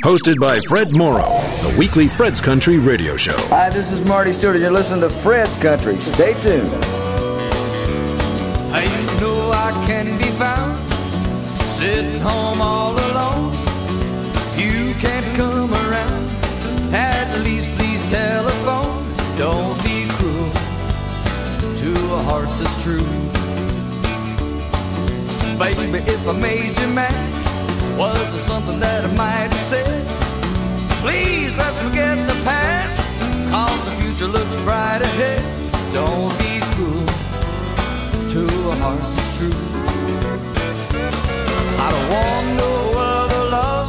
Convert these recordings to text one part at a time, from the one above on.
Hosted by Fred Morrow, the weekly Fred's Country radio show. Hi, this is Marty Stuart, and you're listening to Fred's Country. Stay tuned. Hey, you know I can be found sitting home all alone. You can't come around. At least please telephone. Don't be cruel to a heart that's true. Baby, if I made you mad, was there something that I might have said? Please let's forget the past, cause the future looks bright ahead. Don't be cruel to a heart that's true. I don't want no other love,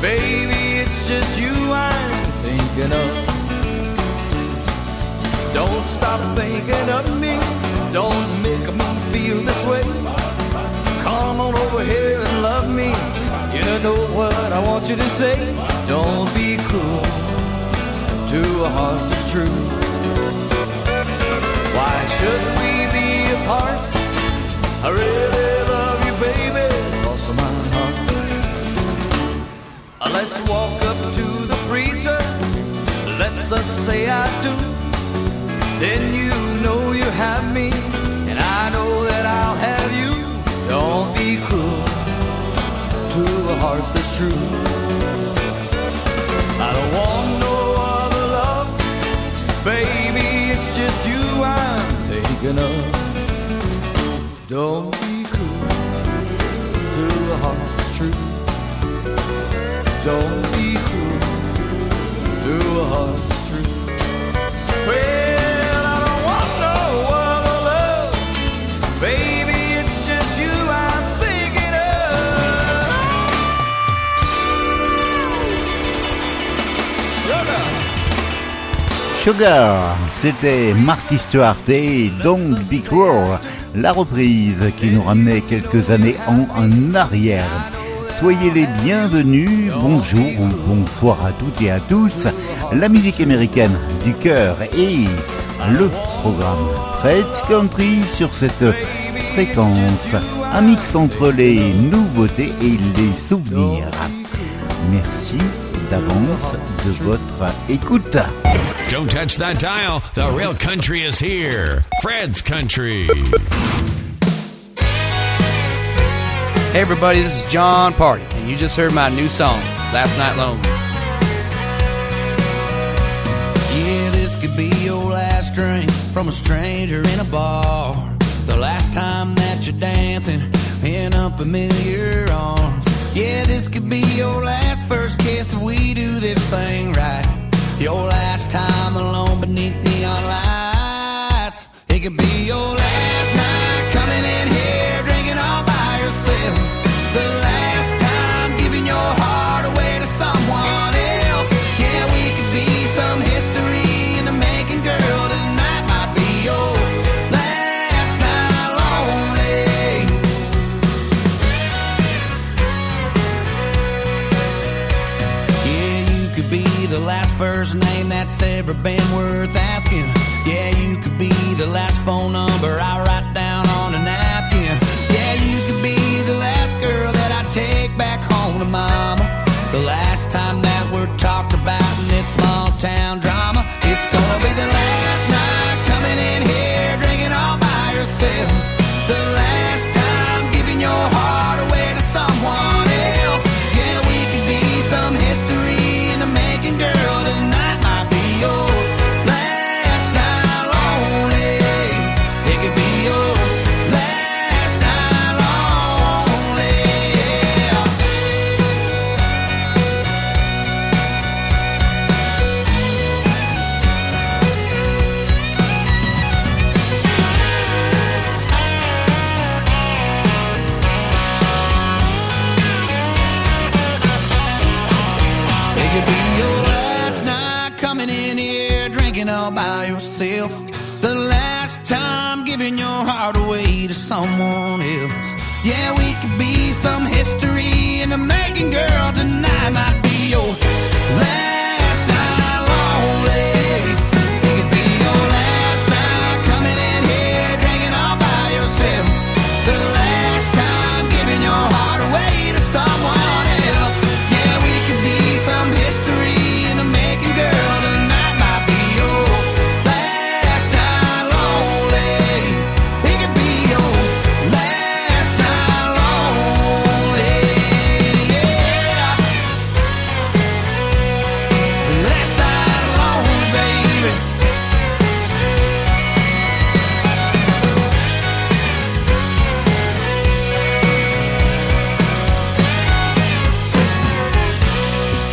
baby, it's just you I'm thinking of. Don't stop thinking of me, don't make me feel this way. Come on over here. You know what I want you to say. Don't be cruel to a heart that's true. Why should we be apart? I really love you, baby, cross my heart. Let's walk up to the preacher. Let's us say I do. Then you know you have me, and I know that I'll have heart that's true. I don't want no other love, baby. It's just you I'm thinking of. Don't be cruel to a heart that's true. Don't be cruel to a heart C'était Marty Stewart et Don't Be Cruel, la reprise qui nous ramenait quelques années en, en arrière. Soyez les bienvenus, bonjour ou bonsoir à toutes et à tous. La musique américaine du cœur et le programme Fred's Country sur cette fréquence. Un mix entre les nouveautés et les souvenirs. Merci d'avance de votre écoute. Don't touch that dial. The real country is here. Fred's Country. Hey everybody, this is Jon Pardi, and you just heard my new song, Last Night Lonely. Yeah, this could be your last drink from a stranger in a bar. The last time that you're dancing in unfamiliar arms. Yeah, this could be your last first kiss if we do this thing right. Your last time alone beneath neon lights. It could be your first name that's ever been worth asking. Yeah, you could be the last phone number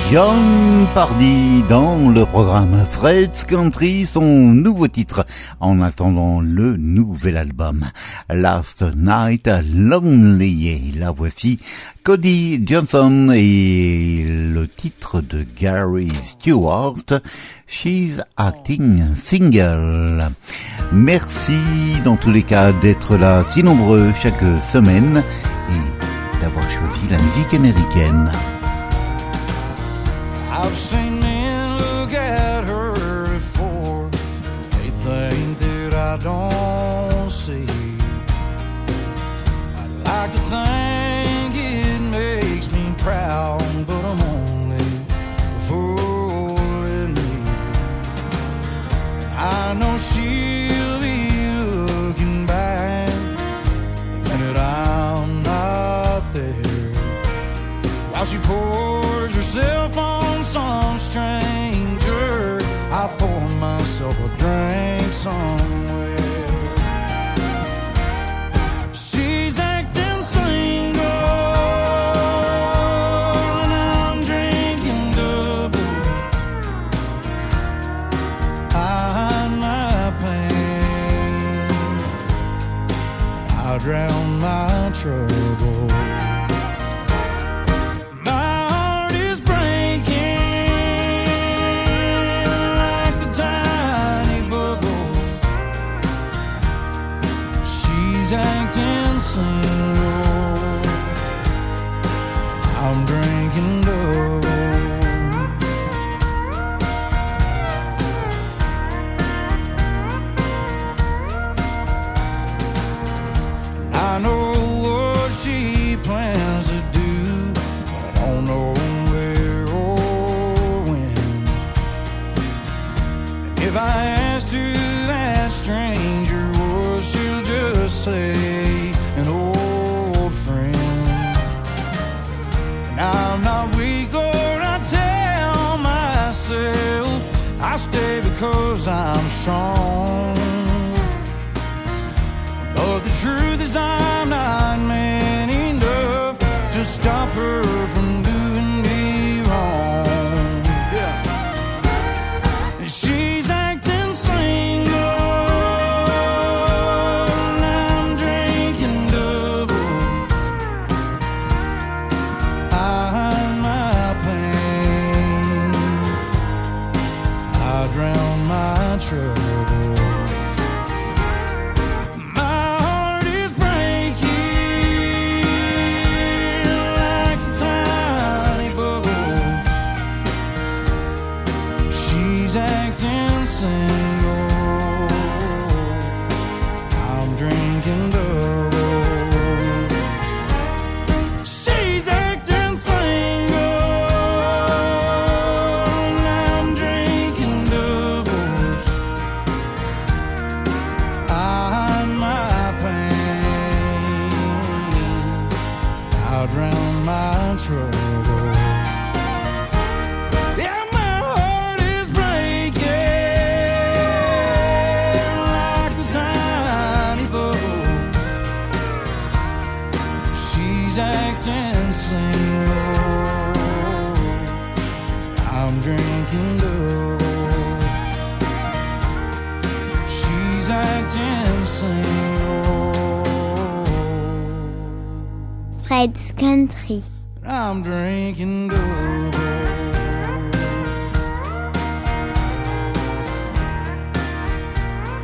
John Pardy dans le programme Fred's Country, son nouveau titre en attendant le nouvel album Last Night Lonely. Et la voici Cody Johnson et le titre de Gary Stewart, She's Acting Single. Merci dans tous les cas d'être là si nombreux chaque semaine et d'avoir choisi la musique américaine. I've seen men look at her before. They think that I don't see. I like to think it makes me proud, but I'm only fooling me. I know she'll Country. I'm drinking double.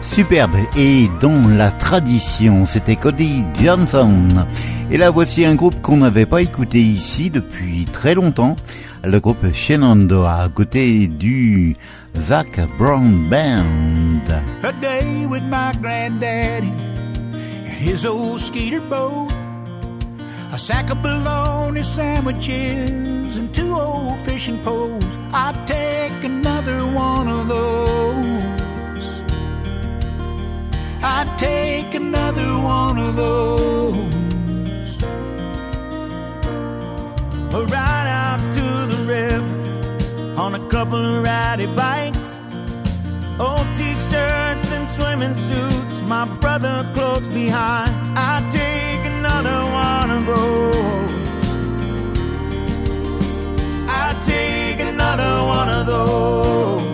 Superbe et dans la tradition, c'était Cody Johnson. Et là voici un groupe qu'on n'avait pas écouté ici depuis très longtemps, le groupe Shenandoah, à côté du Zach Brown Band. A day with my granddaddy and his old skeeter boat. A sack of bologna sandwiches and two old fishing poles. I'd take another one of those. I'd take another one of those. We'll ride out to the river on a couple of rowdy bikes. Old t-shirts and swimming suits, my brother close behind. I'd take another one of those. I take another one of those.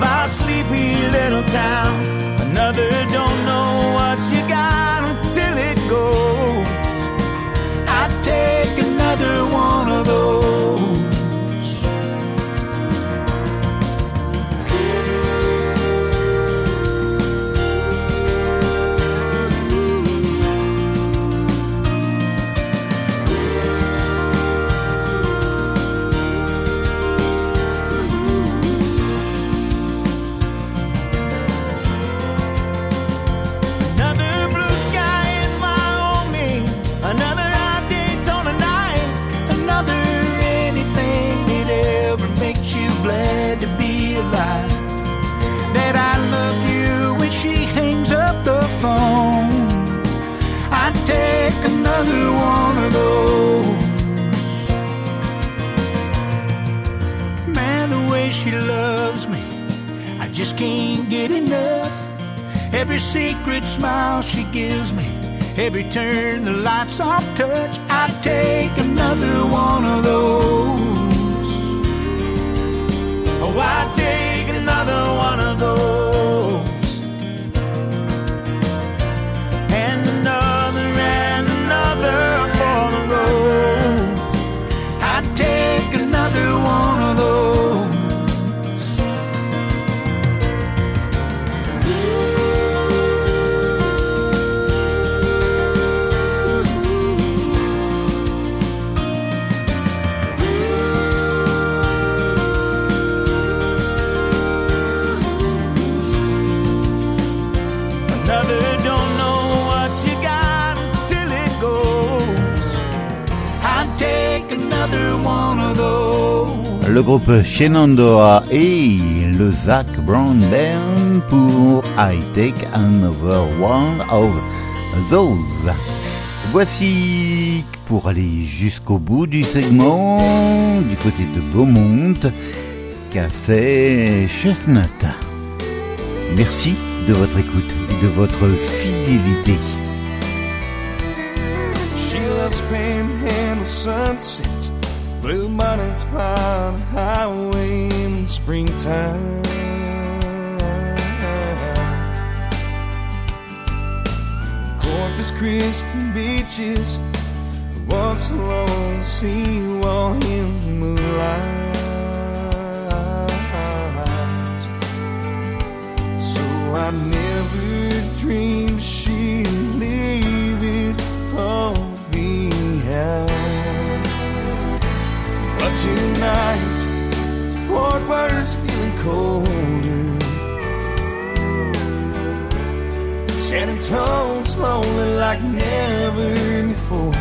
Our sleepy little town. Every secret smile she gives me, every turn the lights off touch, I'd take another one of those. Oh, I take another one of those. Le groupe Shenandoah et le Zach Brown pour I Take Another One of Those. Voici, pour aller jusqu'au bout du segment, du côté de Beaumont, Café Chestnut. Merci de votre écoute et de votre fidélité. Blue bonnets by the highway in springtime. Corpus Christi beaches, walks along the seawall in the moonlight. So I never dreamed she'd leave it all tonight, Fort Worth's feeling colder. San Antonio's lonely like never before.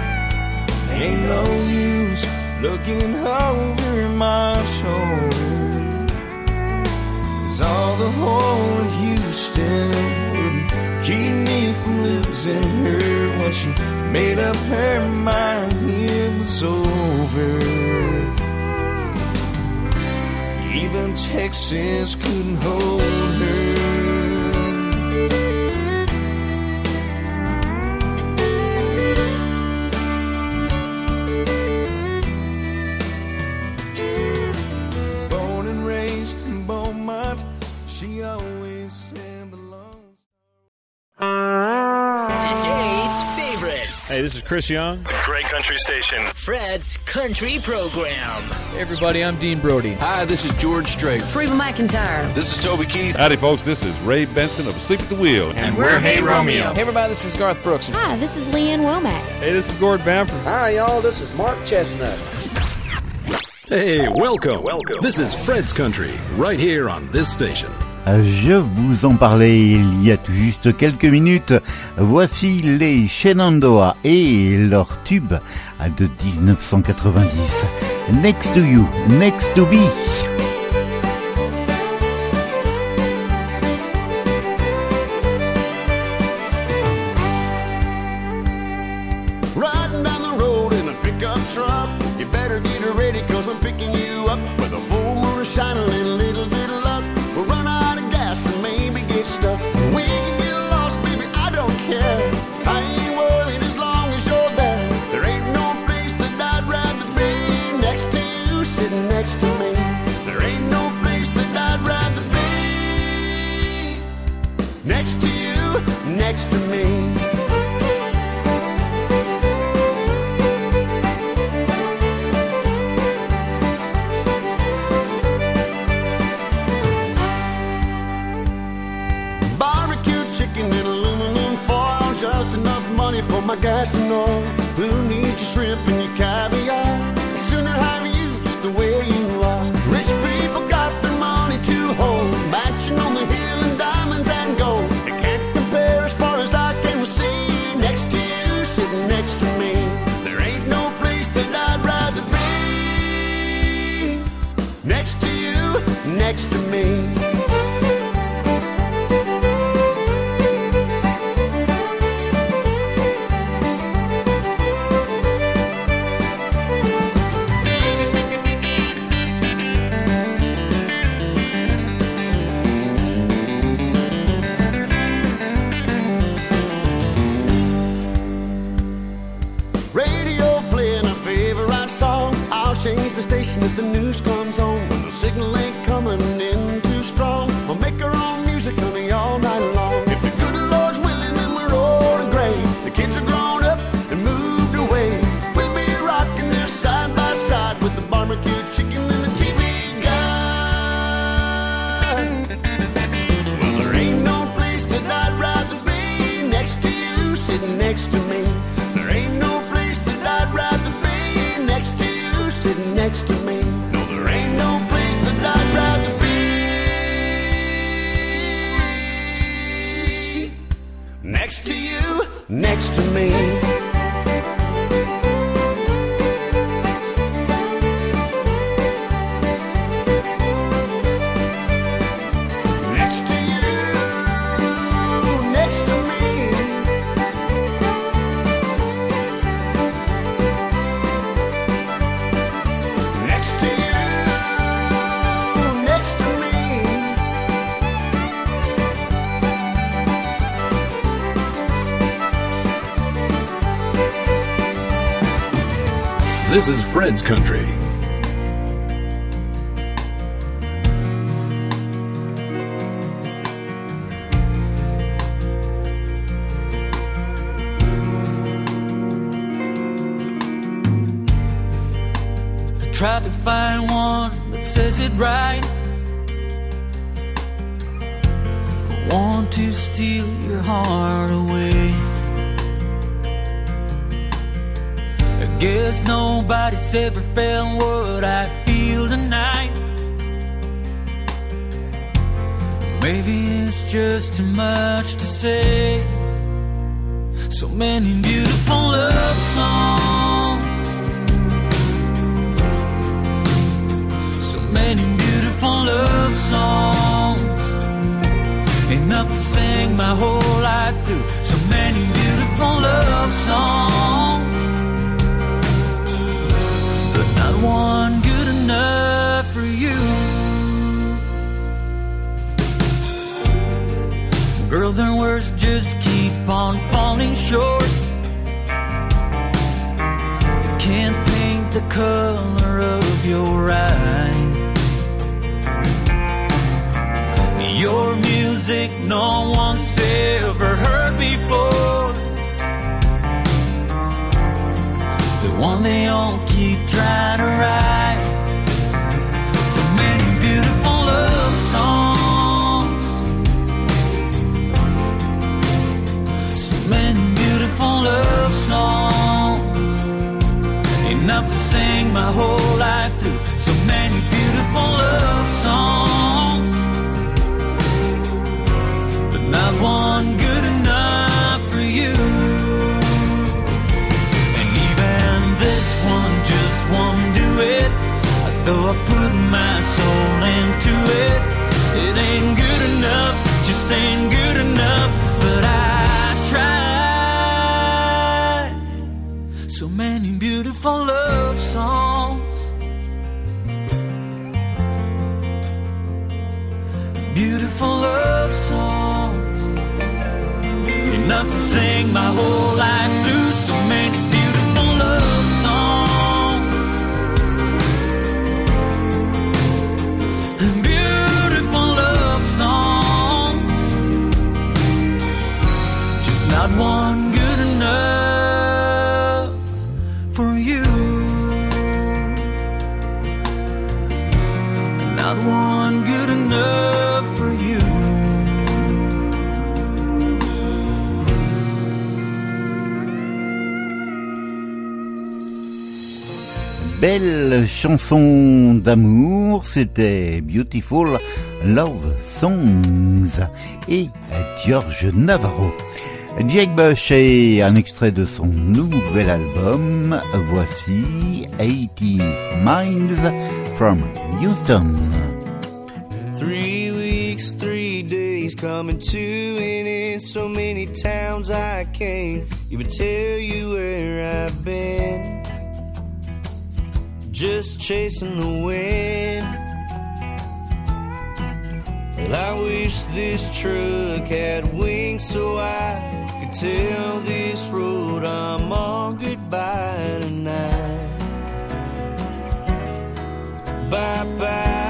Ain't no use looking over my shoulder. Cause all the whole in Houston wouldn't keep me from losing her when she made up her mind it was over. Even Texas couldn't hold her. Born and raised in Beaumont, she always said the Today's favorites. Hey, this is Chris Young. It's country station. Fred's Country Program. Hey everybody, I'm Dean Brody. Hi, this is George Strait. Reba McEntire. This is Toby Keith. Howdy, folks. This is Ray Benson of Sleep at the Wheel. And we're Hey Romeo. Hey everybody, this is Garth Brooks. Hi, this is Lee Ann Womack. Hey, this is Gord Bamford. Hi, y'all. This is Mark Chesnutt. Hey, welcome. Welcome. This is Fred's Country, right here on this station. Je vous en parlais il y a tout juste quelques minutes. Voici les Shenandoah et leur tube de 1990. Next to you, next to be. Who knew? with the news This is Fred's Country. tried to find one that says it right. I want to steal your heart away. Guess nobody's ever felt what I feel tonight. Maybe it's just too much to say. So many beautiful love songs. So many beautiful love songs. Enough to sing my whole life through. So many beautiful love songs not one good enough for you. Girl, their words just keep on falling short. You can't paint the color of your eyes. Your music no one's ever heard before. The one they all keep trying to ride. Chanson d'amour, c'était Beautiful Love Songs et George Navarro. Jake Bush et un extrait de son nouvel album, voici 80 Miles from Houston. Three weeks, three days, coming to and in so many towns I can't even tell you where I've been. Just chasing the wind. Well, I wish this truck had wings so I could tell this road I'm on goodbye tonight. Bye bye.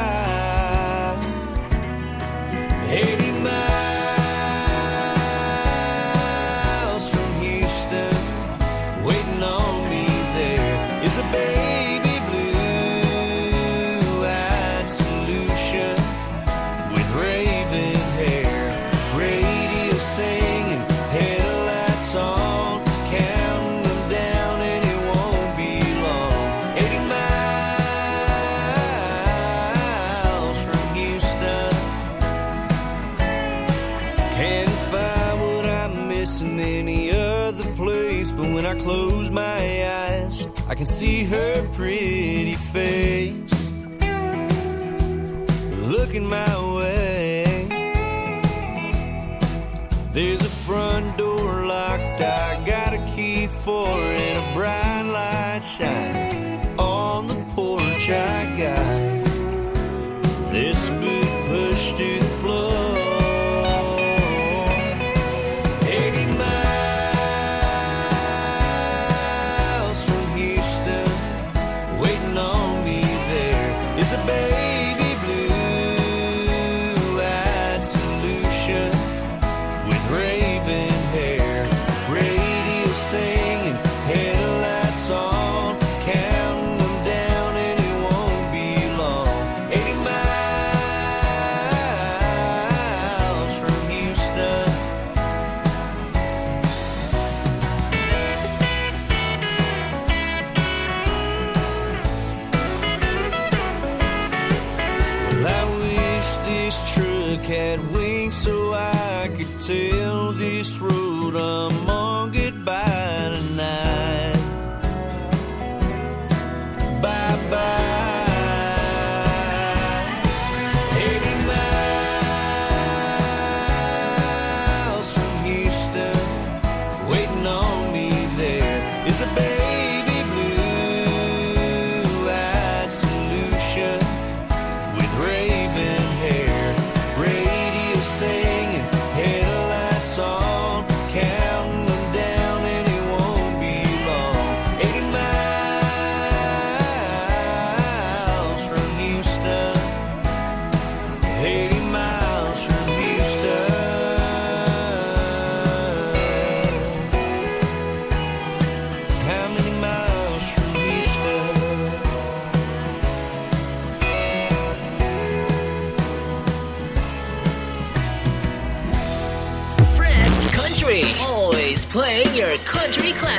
Pretty face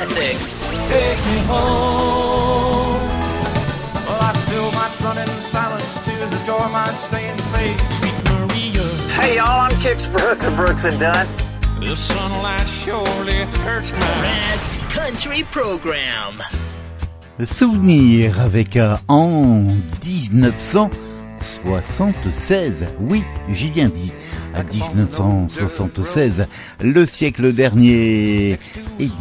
classics. Take me home. Well, I still might run in silence too, as the door might stay in place. Sweet Maria. Hey y'all, I'm Kix Brooks of Brooks and Dunn. The sunlight surely hurts my Fred's Country Program. Souvenir avec un en 1976. Oui, j'y bien dit. À 1976, le siècle dernier. Eddie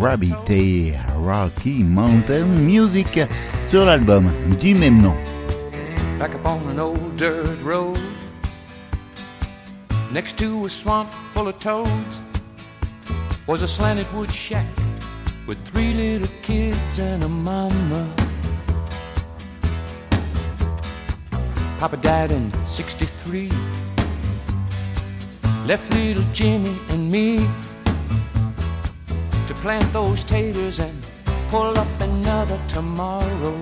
Rabbit et Rocky Mountain Music sur l'album du même nom. back up on an old dirt road next to a swamp full of toads was a slanted wood shack with three little kids and a mama papa died in 63 left little jimmy and me to plant those taters and pull up another tomorrow.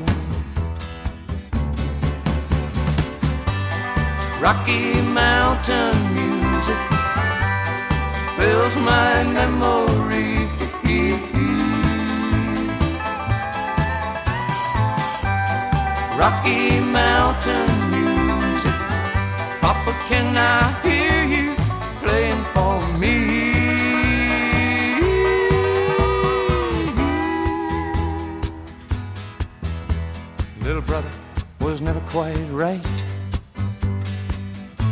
Rocky Mountain music fills my memory. Rocky Mountain Papa, can I hear you playing for me? Little brother was never quite right.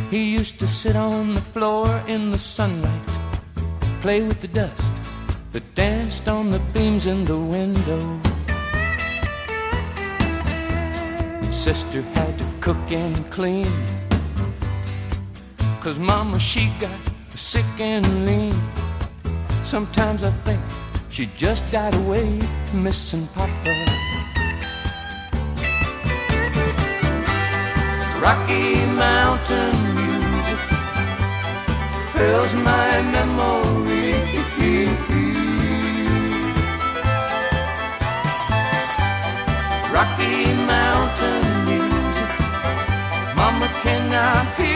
He used to sit on the floor in the sunlight, play with the dust that danced on the beams in the window. Sister had to cook and clean, cause mama she got sick and lean. Sometimes I think she just died away, missing Papa. Rocky Mountain music fills my memory. Rocky Mountain music, Mama, can I hear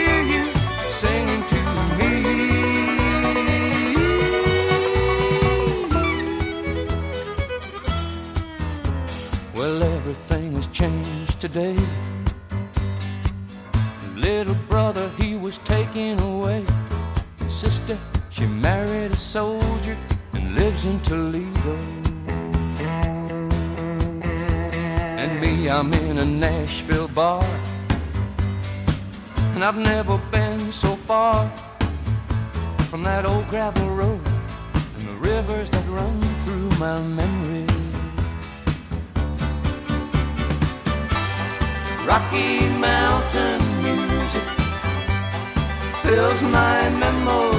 Little brother, he was taken away. Sister, she married a soldier and lives in Toledo. And me, I'm in a Nashville bar. And I've never been so far from that old gravel road and the rivers that run through my memory. Rocky Mountain music fills my memory.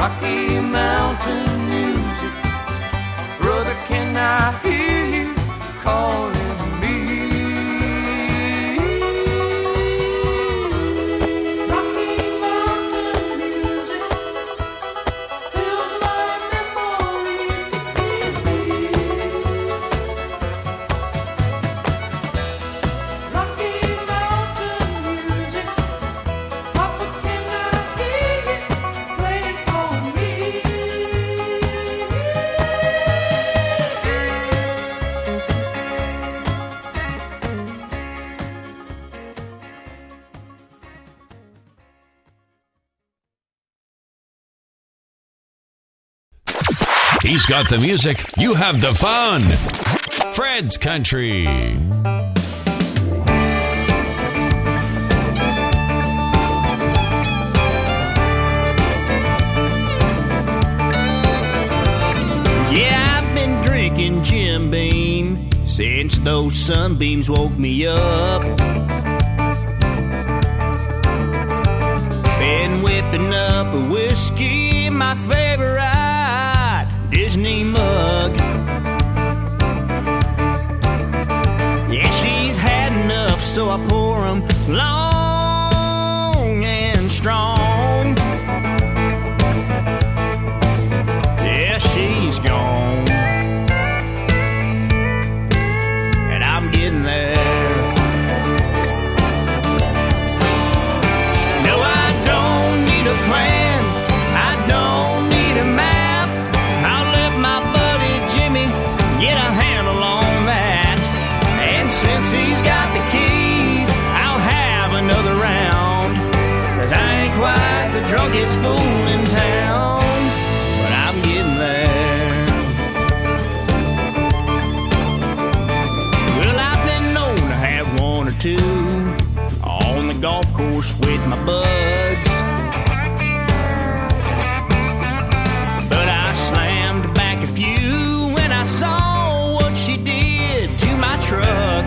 Rocky Mountain music, brother, can I hear He's got the music. You have the fun. Fred's Country. Yeah, I've been drinking Jim Beam since those sunbeams woke me up. Been whipping up a whiskey, my favorite Disney mug. Yeah, she's had enough, so I pour 'em long with my buds. But I slammed back a few when I saw what she did to my truck.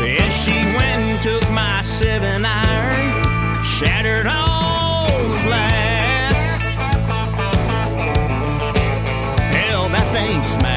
Yeah, she went and took my seven iron, shattered all the glass. Hell, that thing smashed.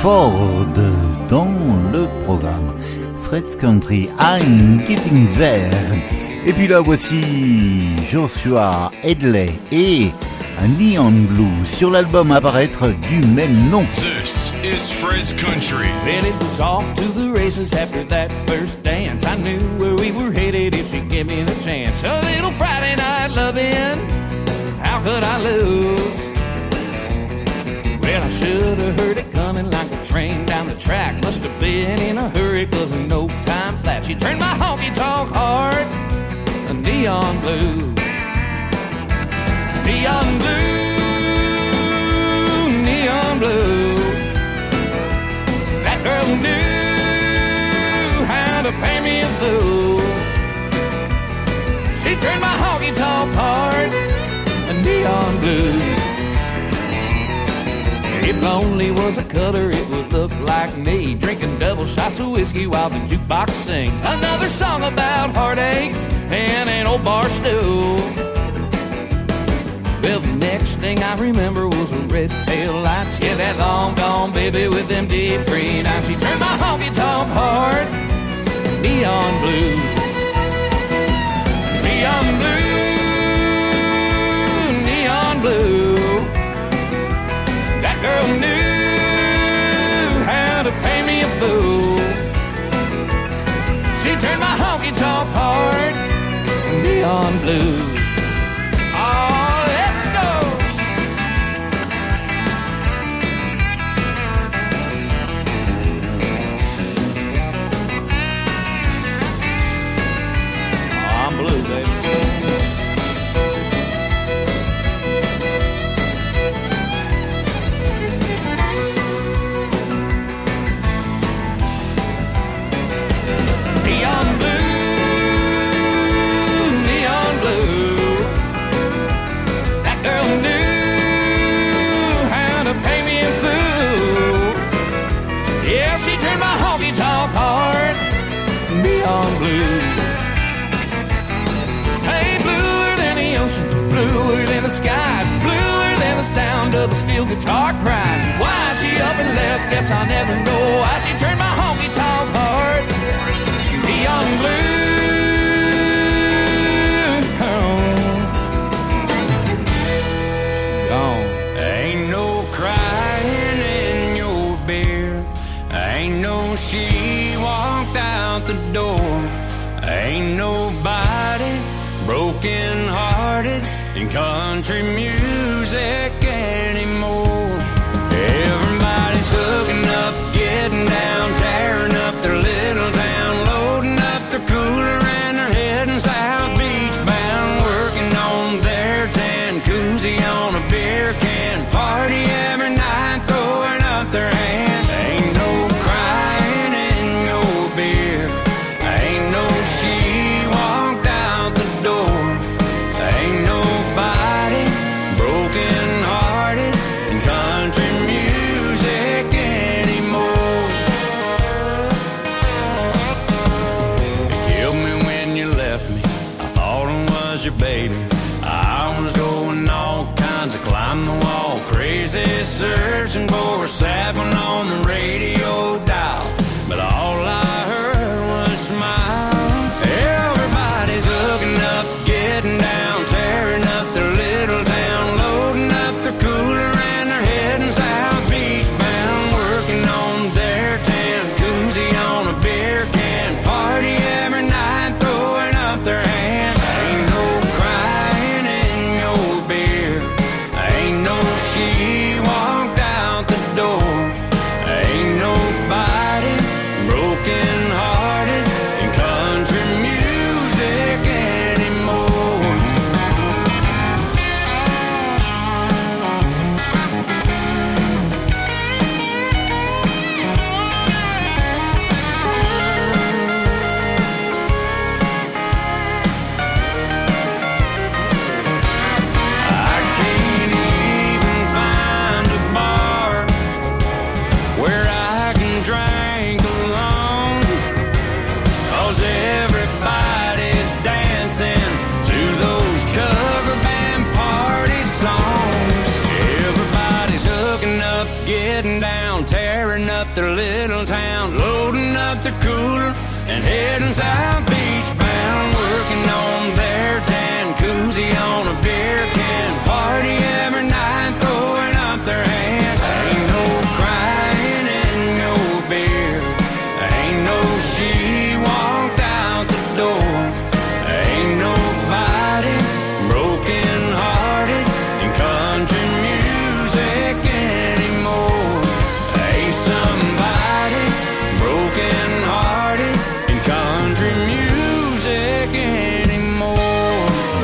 Ford dans le programme Fred's Country I'm Getting There. Et puis là voici Joshua Hedley et un Neon Blue sur l'album à paraître du même nom. This is Fred's Country. Billy was off to the races after that first dance. I knew where we were headed if she'd give me the chance. A little Friday night loving, how could I lose? Well, I should have heard it coming like a train down the track. Must have been in a hurry, cause in no time flat. She turned my honky tonk heart a neon blue. Neon blue, neon blue. That girl knew how to pay me a fool. She turned my honky tonk heart a neon blue. If only was a color, it would look like me drinking double shots of whiskey while the jukebox sings another song about heartache and an old bar stool. Well, the next thing I remember was the red tail lights. Yeah, that long gone baby with them deep green eyes. She turned my honky tonk heart neon blue. Neon blue, neon blue. Girl knew how to pay me a fool. She turned my honky tonk heart neon blue.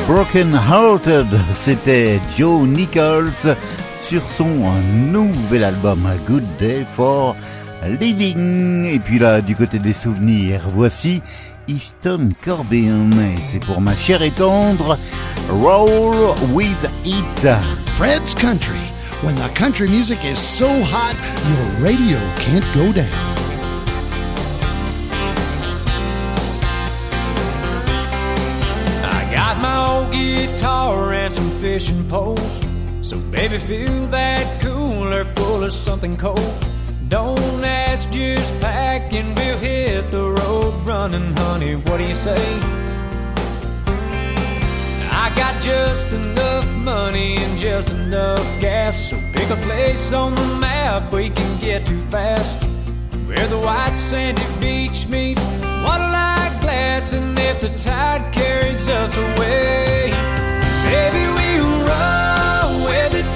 Broken Hearted, c'était Joe Nichols sur son nouvel album Good Day for Living. Et puis là, du côté des souvenirs, voici Easton Corbin. Et c'est pour ma chère et tendre Roll With It. Fred's Country. When the country music is so hot, your radio can't go down. Got my old guitar and some fishing poles. So baby, fill that cooler full of something cold. Don't ask, just pack and we'll hit the road running, honey. What do you say? I got just enough money and just enough gas. So pick a place on the map we can get to fast. Where the white sandy beach meets water like glass, and if the tide carries us away, baby, we'll roll with it.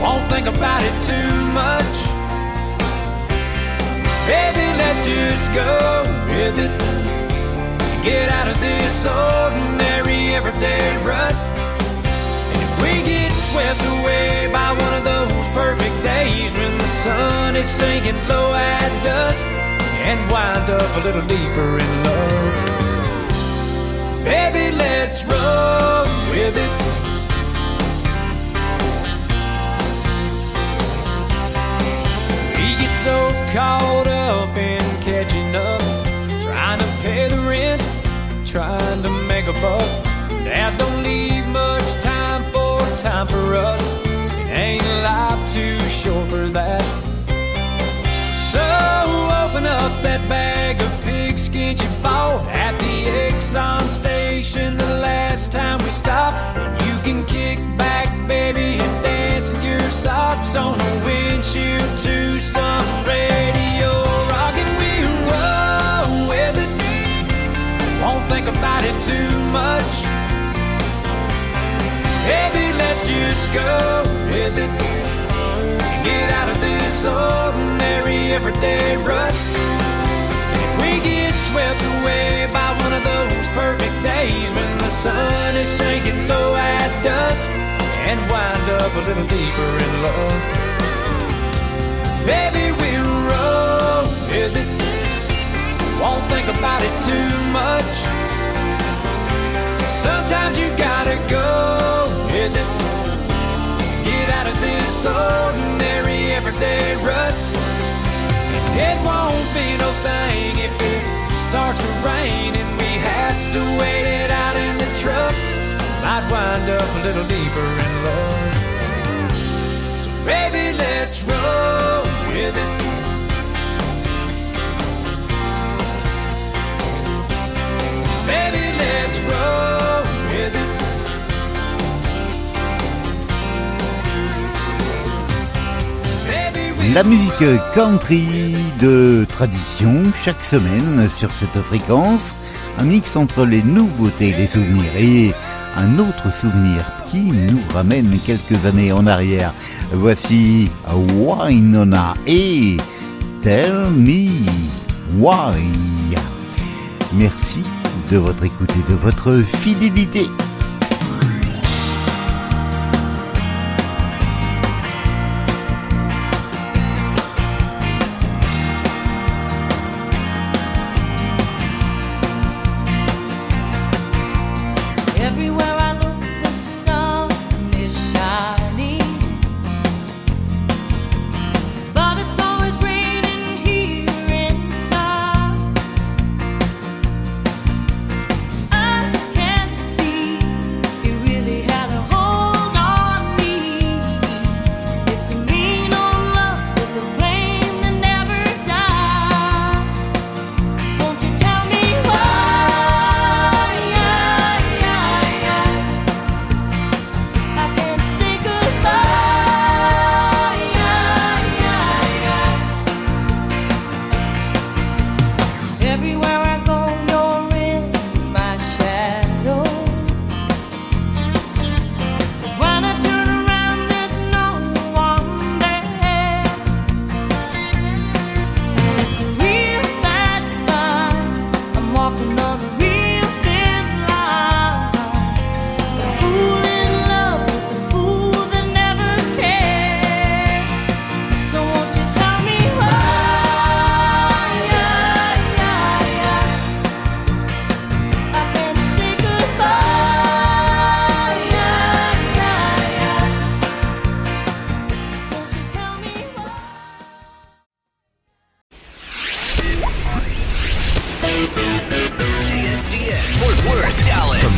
Won't think about it too much. Baby, let's just go with it. Get out of this ordinary everyday rut. And if we get swept away by one of those perfect days when the sun is sinking low at dusk and wind up a little deeper in love. Baby, let's roll with it. We get so caught up in catching up, trying to pay the rent, trying to make a buck. That don't leave much time for time for us. It ain't life too short up that bag of pigskin you bought at the Exxon station the last time we stopped. And you can kick back, baby, and dance in your socks on the windshield to some radio. Rockin' we roll with it. Won't think about it too much. Baby, let's just go with it. Get out of this ordinary everyday rut. We get swept away by one of those perfect days when the sun is sinking low at dusk and wind up a little deeper in love. Baby, we'll roll with it. Won't think about it too much. Sometimes you gotta go with it. Get out of this ordinary everyday rut. It won't be no thing if it starts to rain and we have to wait it out in the truck. Might wind up a little deeper in love. So baby, let's roll with it. Baby, let's roll La musique country de tradition chaque semaine sur cette fréquence, un mix entre les nouveautés et les souvenirs et un autre souvenir qui nous ramène quelques années en arrière. Voici Wynonna et Tell Me Why. Merci de votre écoute et de votre fidélité.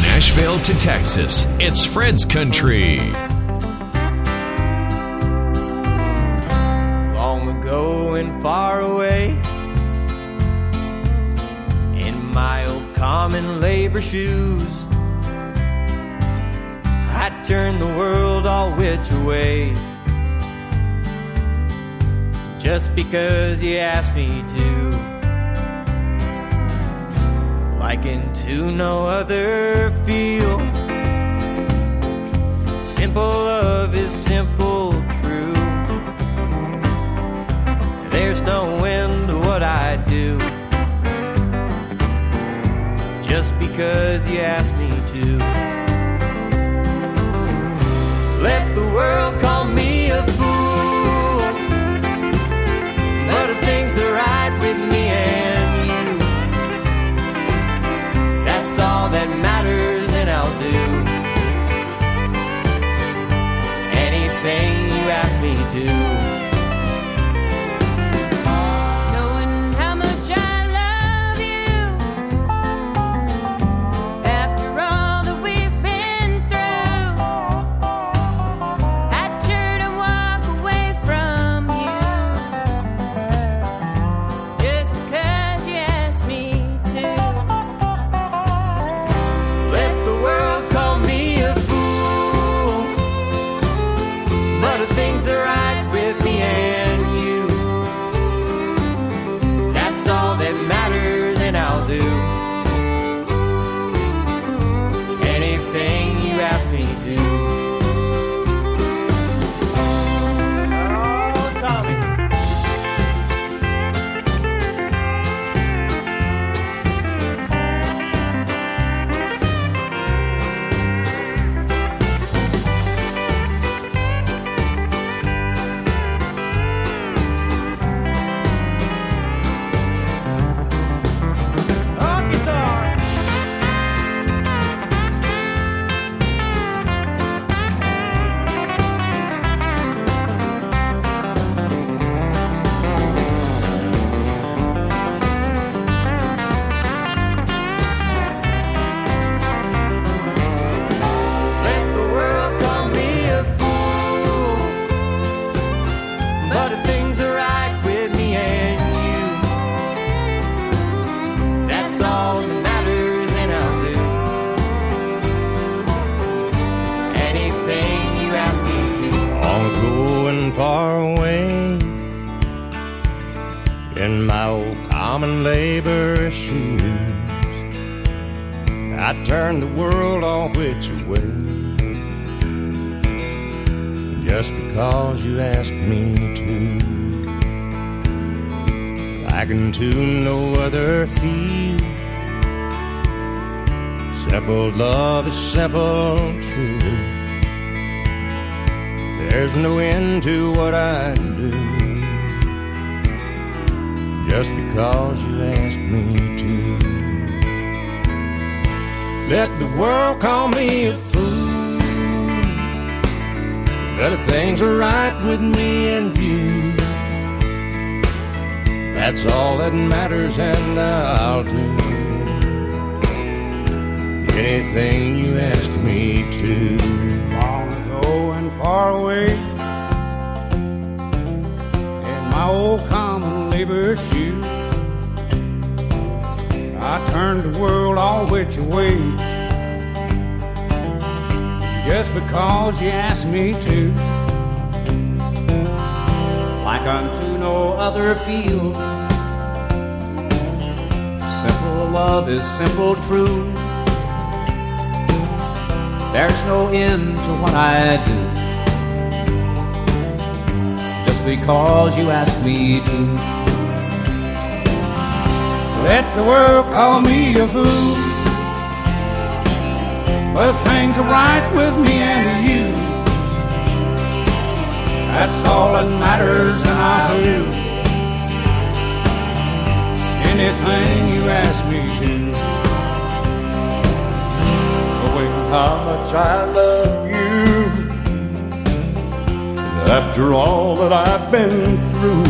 Nashville to Texas, it's Fred's Country. long ago and far away. In my old common labor shoes, I turned the world all which ways. Just because you asked me to. Like into no other field. Simple love is simple true. There's no end to what I do. Just because you asked me to. Let the world call me do anything you ask me to. Knowing me to. But if things are right with me and you, that's all that matters, and I'll do anything you ask me to. long ago and far away in my old common labor shoes. I turned the world all which way just because you asked me to. Like unto no other field. Simple love is simple true. There's no end to what I do. Just because you asked me to. Let the world call me a fool. If things are right with me and you, that's all that matters, and I'll do anything you ask me to. knowing how much I love you. After all that I've been through,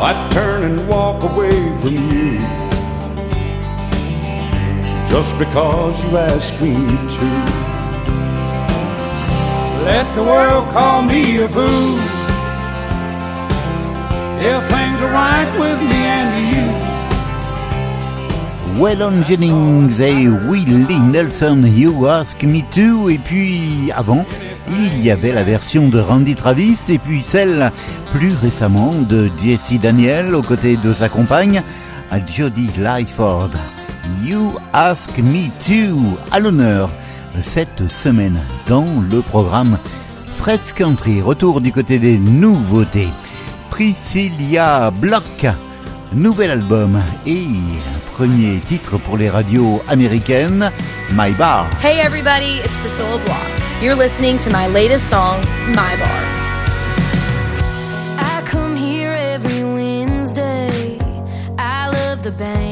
I turn and walk away from you just because you ask me to. Let the world call me a fool. If things are right with me and you. Waylon Jennings et Willie Nelson, You Ask Me To, et puis avant, il y avait la version de Randy Travis, et puis celle plus récemment de Jesse Daniel aux côtés de sa compagne, Jodie Lyford. You Ask Me To, à l'honneur cette semaine dans le programme Fred's Country. Retour du côté des nouveautés. Priscilla Block, nouvel album et premier titre pour les radios américaines, My Bar. Hey everybody, it's Priscilla Block. You're listening to my latest song, My Bar. I come here every Wednesday. I love the band.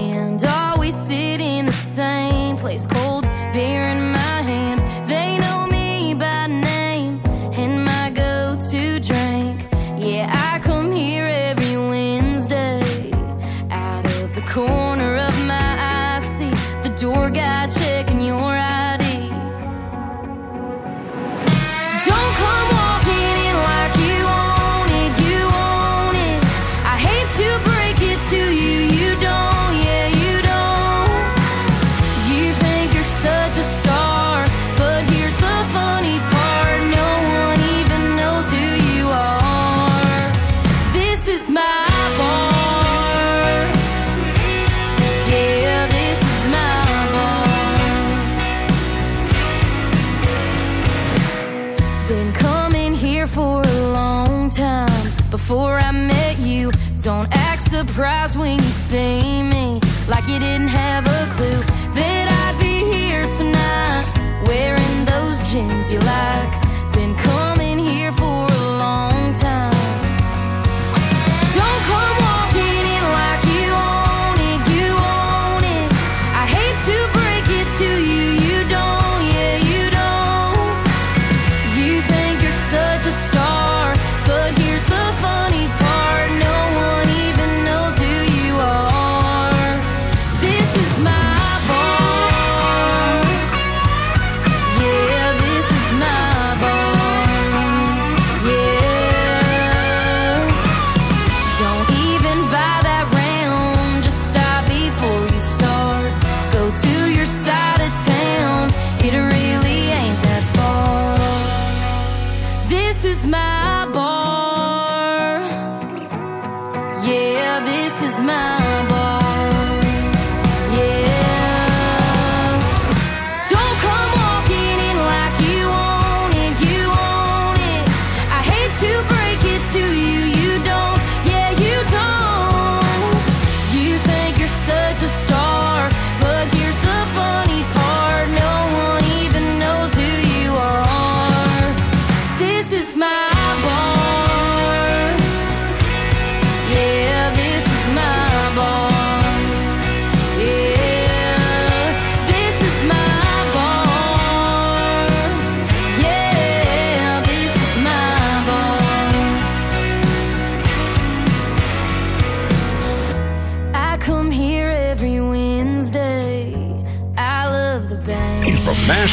When you see me. Like you didn't have a clue that I'd be here tonight. Wearing those jeans you like.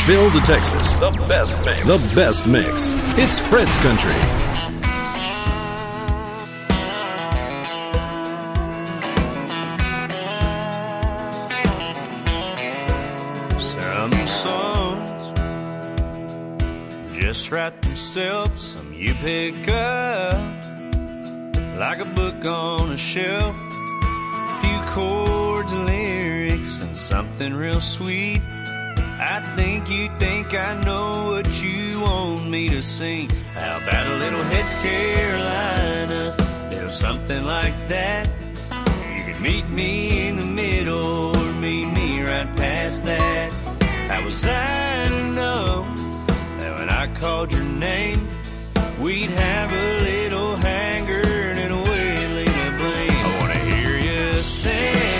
Nashville to Texas, the best mix. The best mix. It's Fred's Country. Some songs just write themselves, some you pick up like a book on a shelf. A few chords and lyrics and something real sweet. I think you think I know what you want me to sing. How about a little Hits Carolina? Little something like that. You can meet me in the middle or meet me right past that. How was I to know that when I called your name, we'd have a little hanger and a wailing to blame? I wanna hear you sing,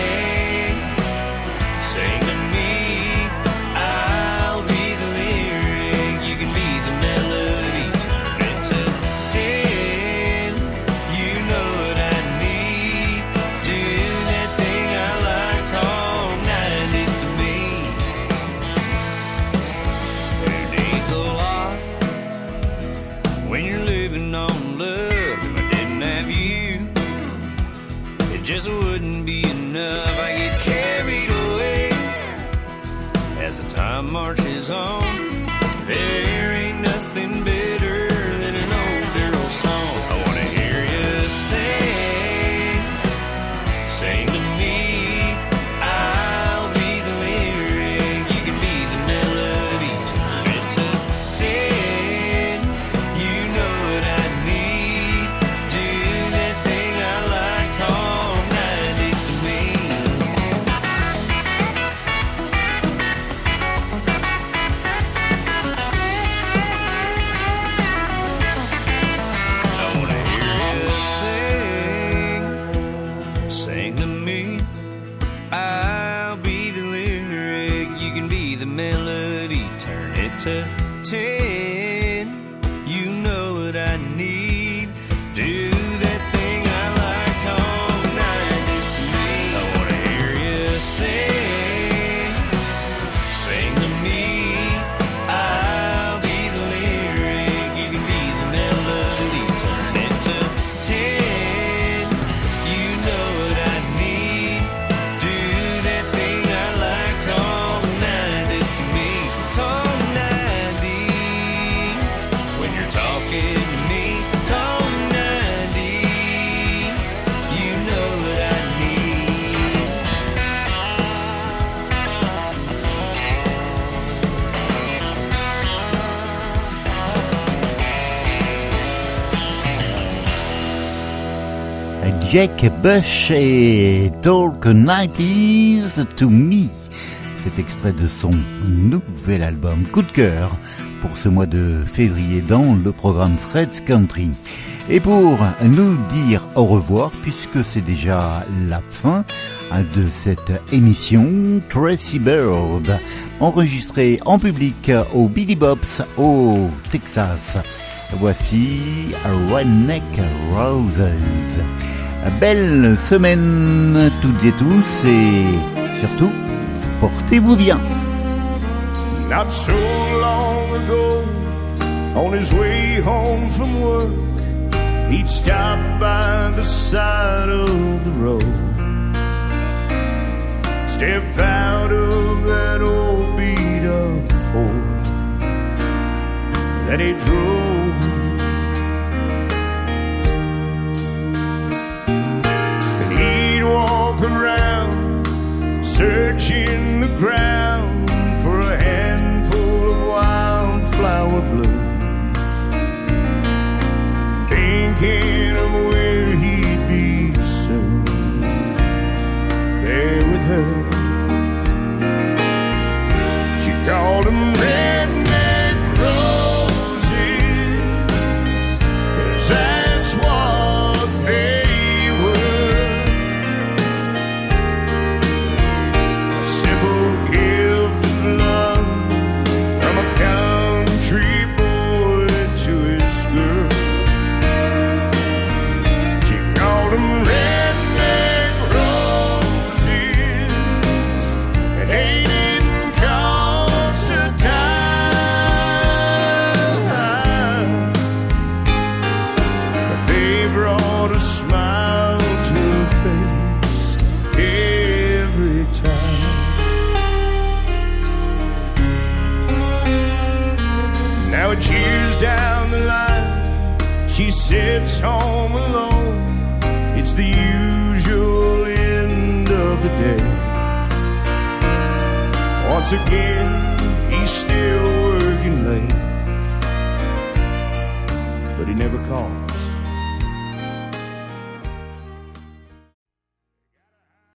to Jack Bush et Talk 90s to Me. Cet extrait de son nouvel album Coup de cœur pour ce mois de février dans le programme Fred's Country. Et pour nous dire au revoir, puisque c'est déjà la fin de cette émission, Tracy Bird, enregistrée en public au Billy Bob's au Texas. Voici Redneck Roses. Belle semaine toutes et tous et surtout, portez-vous bien. Not so long ago, on his way home from work, he'd stop by the side of the road. Step out of that old beat up Ford that he drove. Searching the ground home alone. It's the usual end of the day. Once again,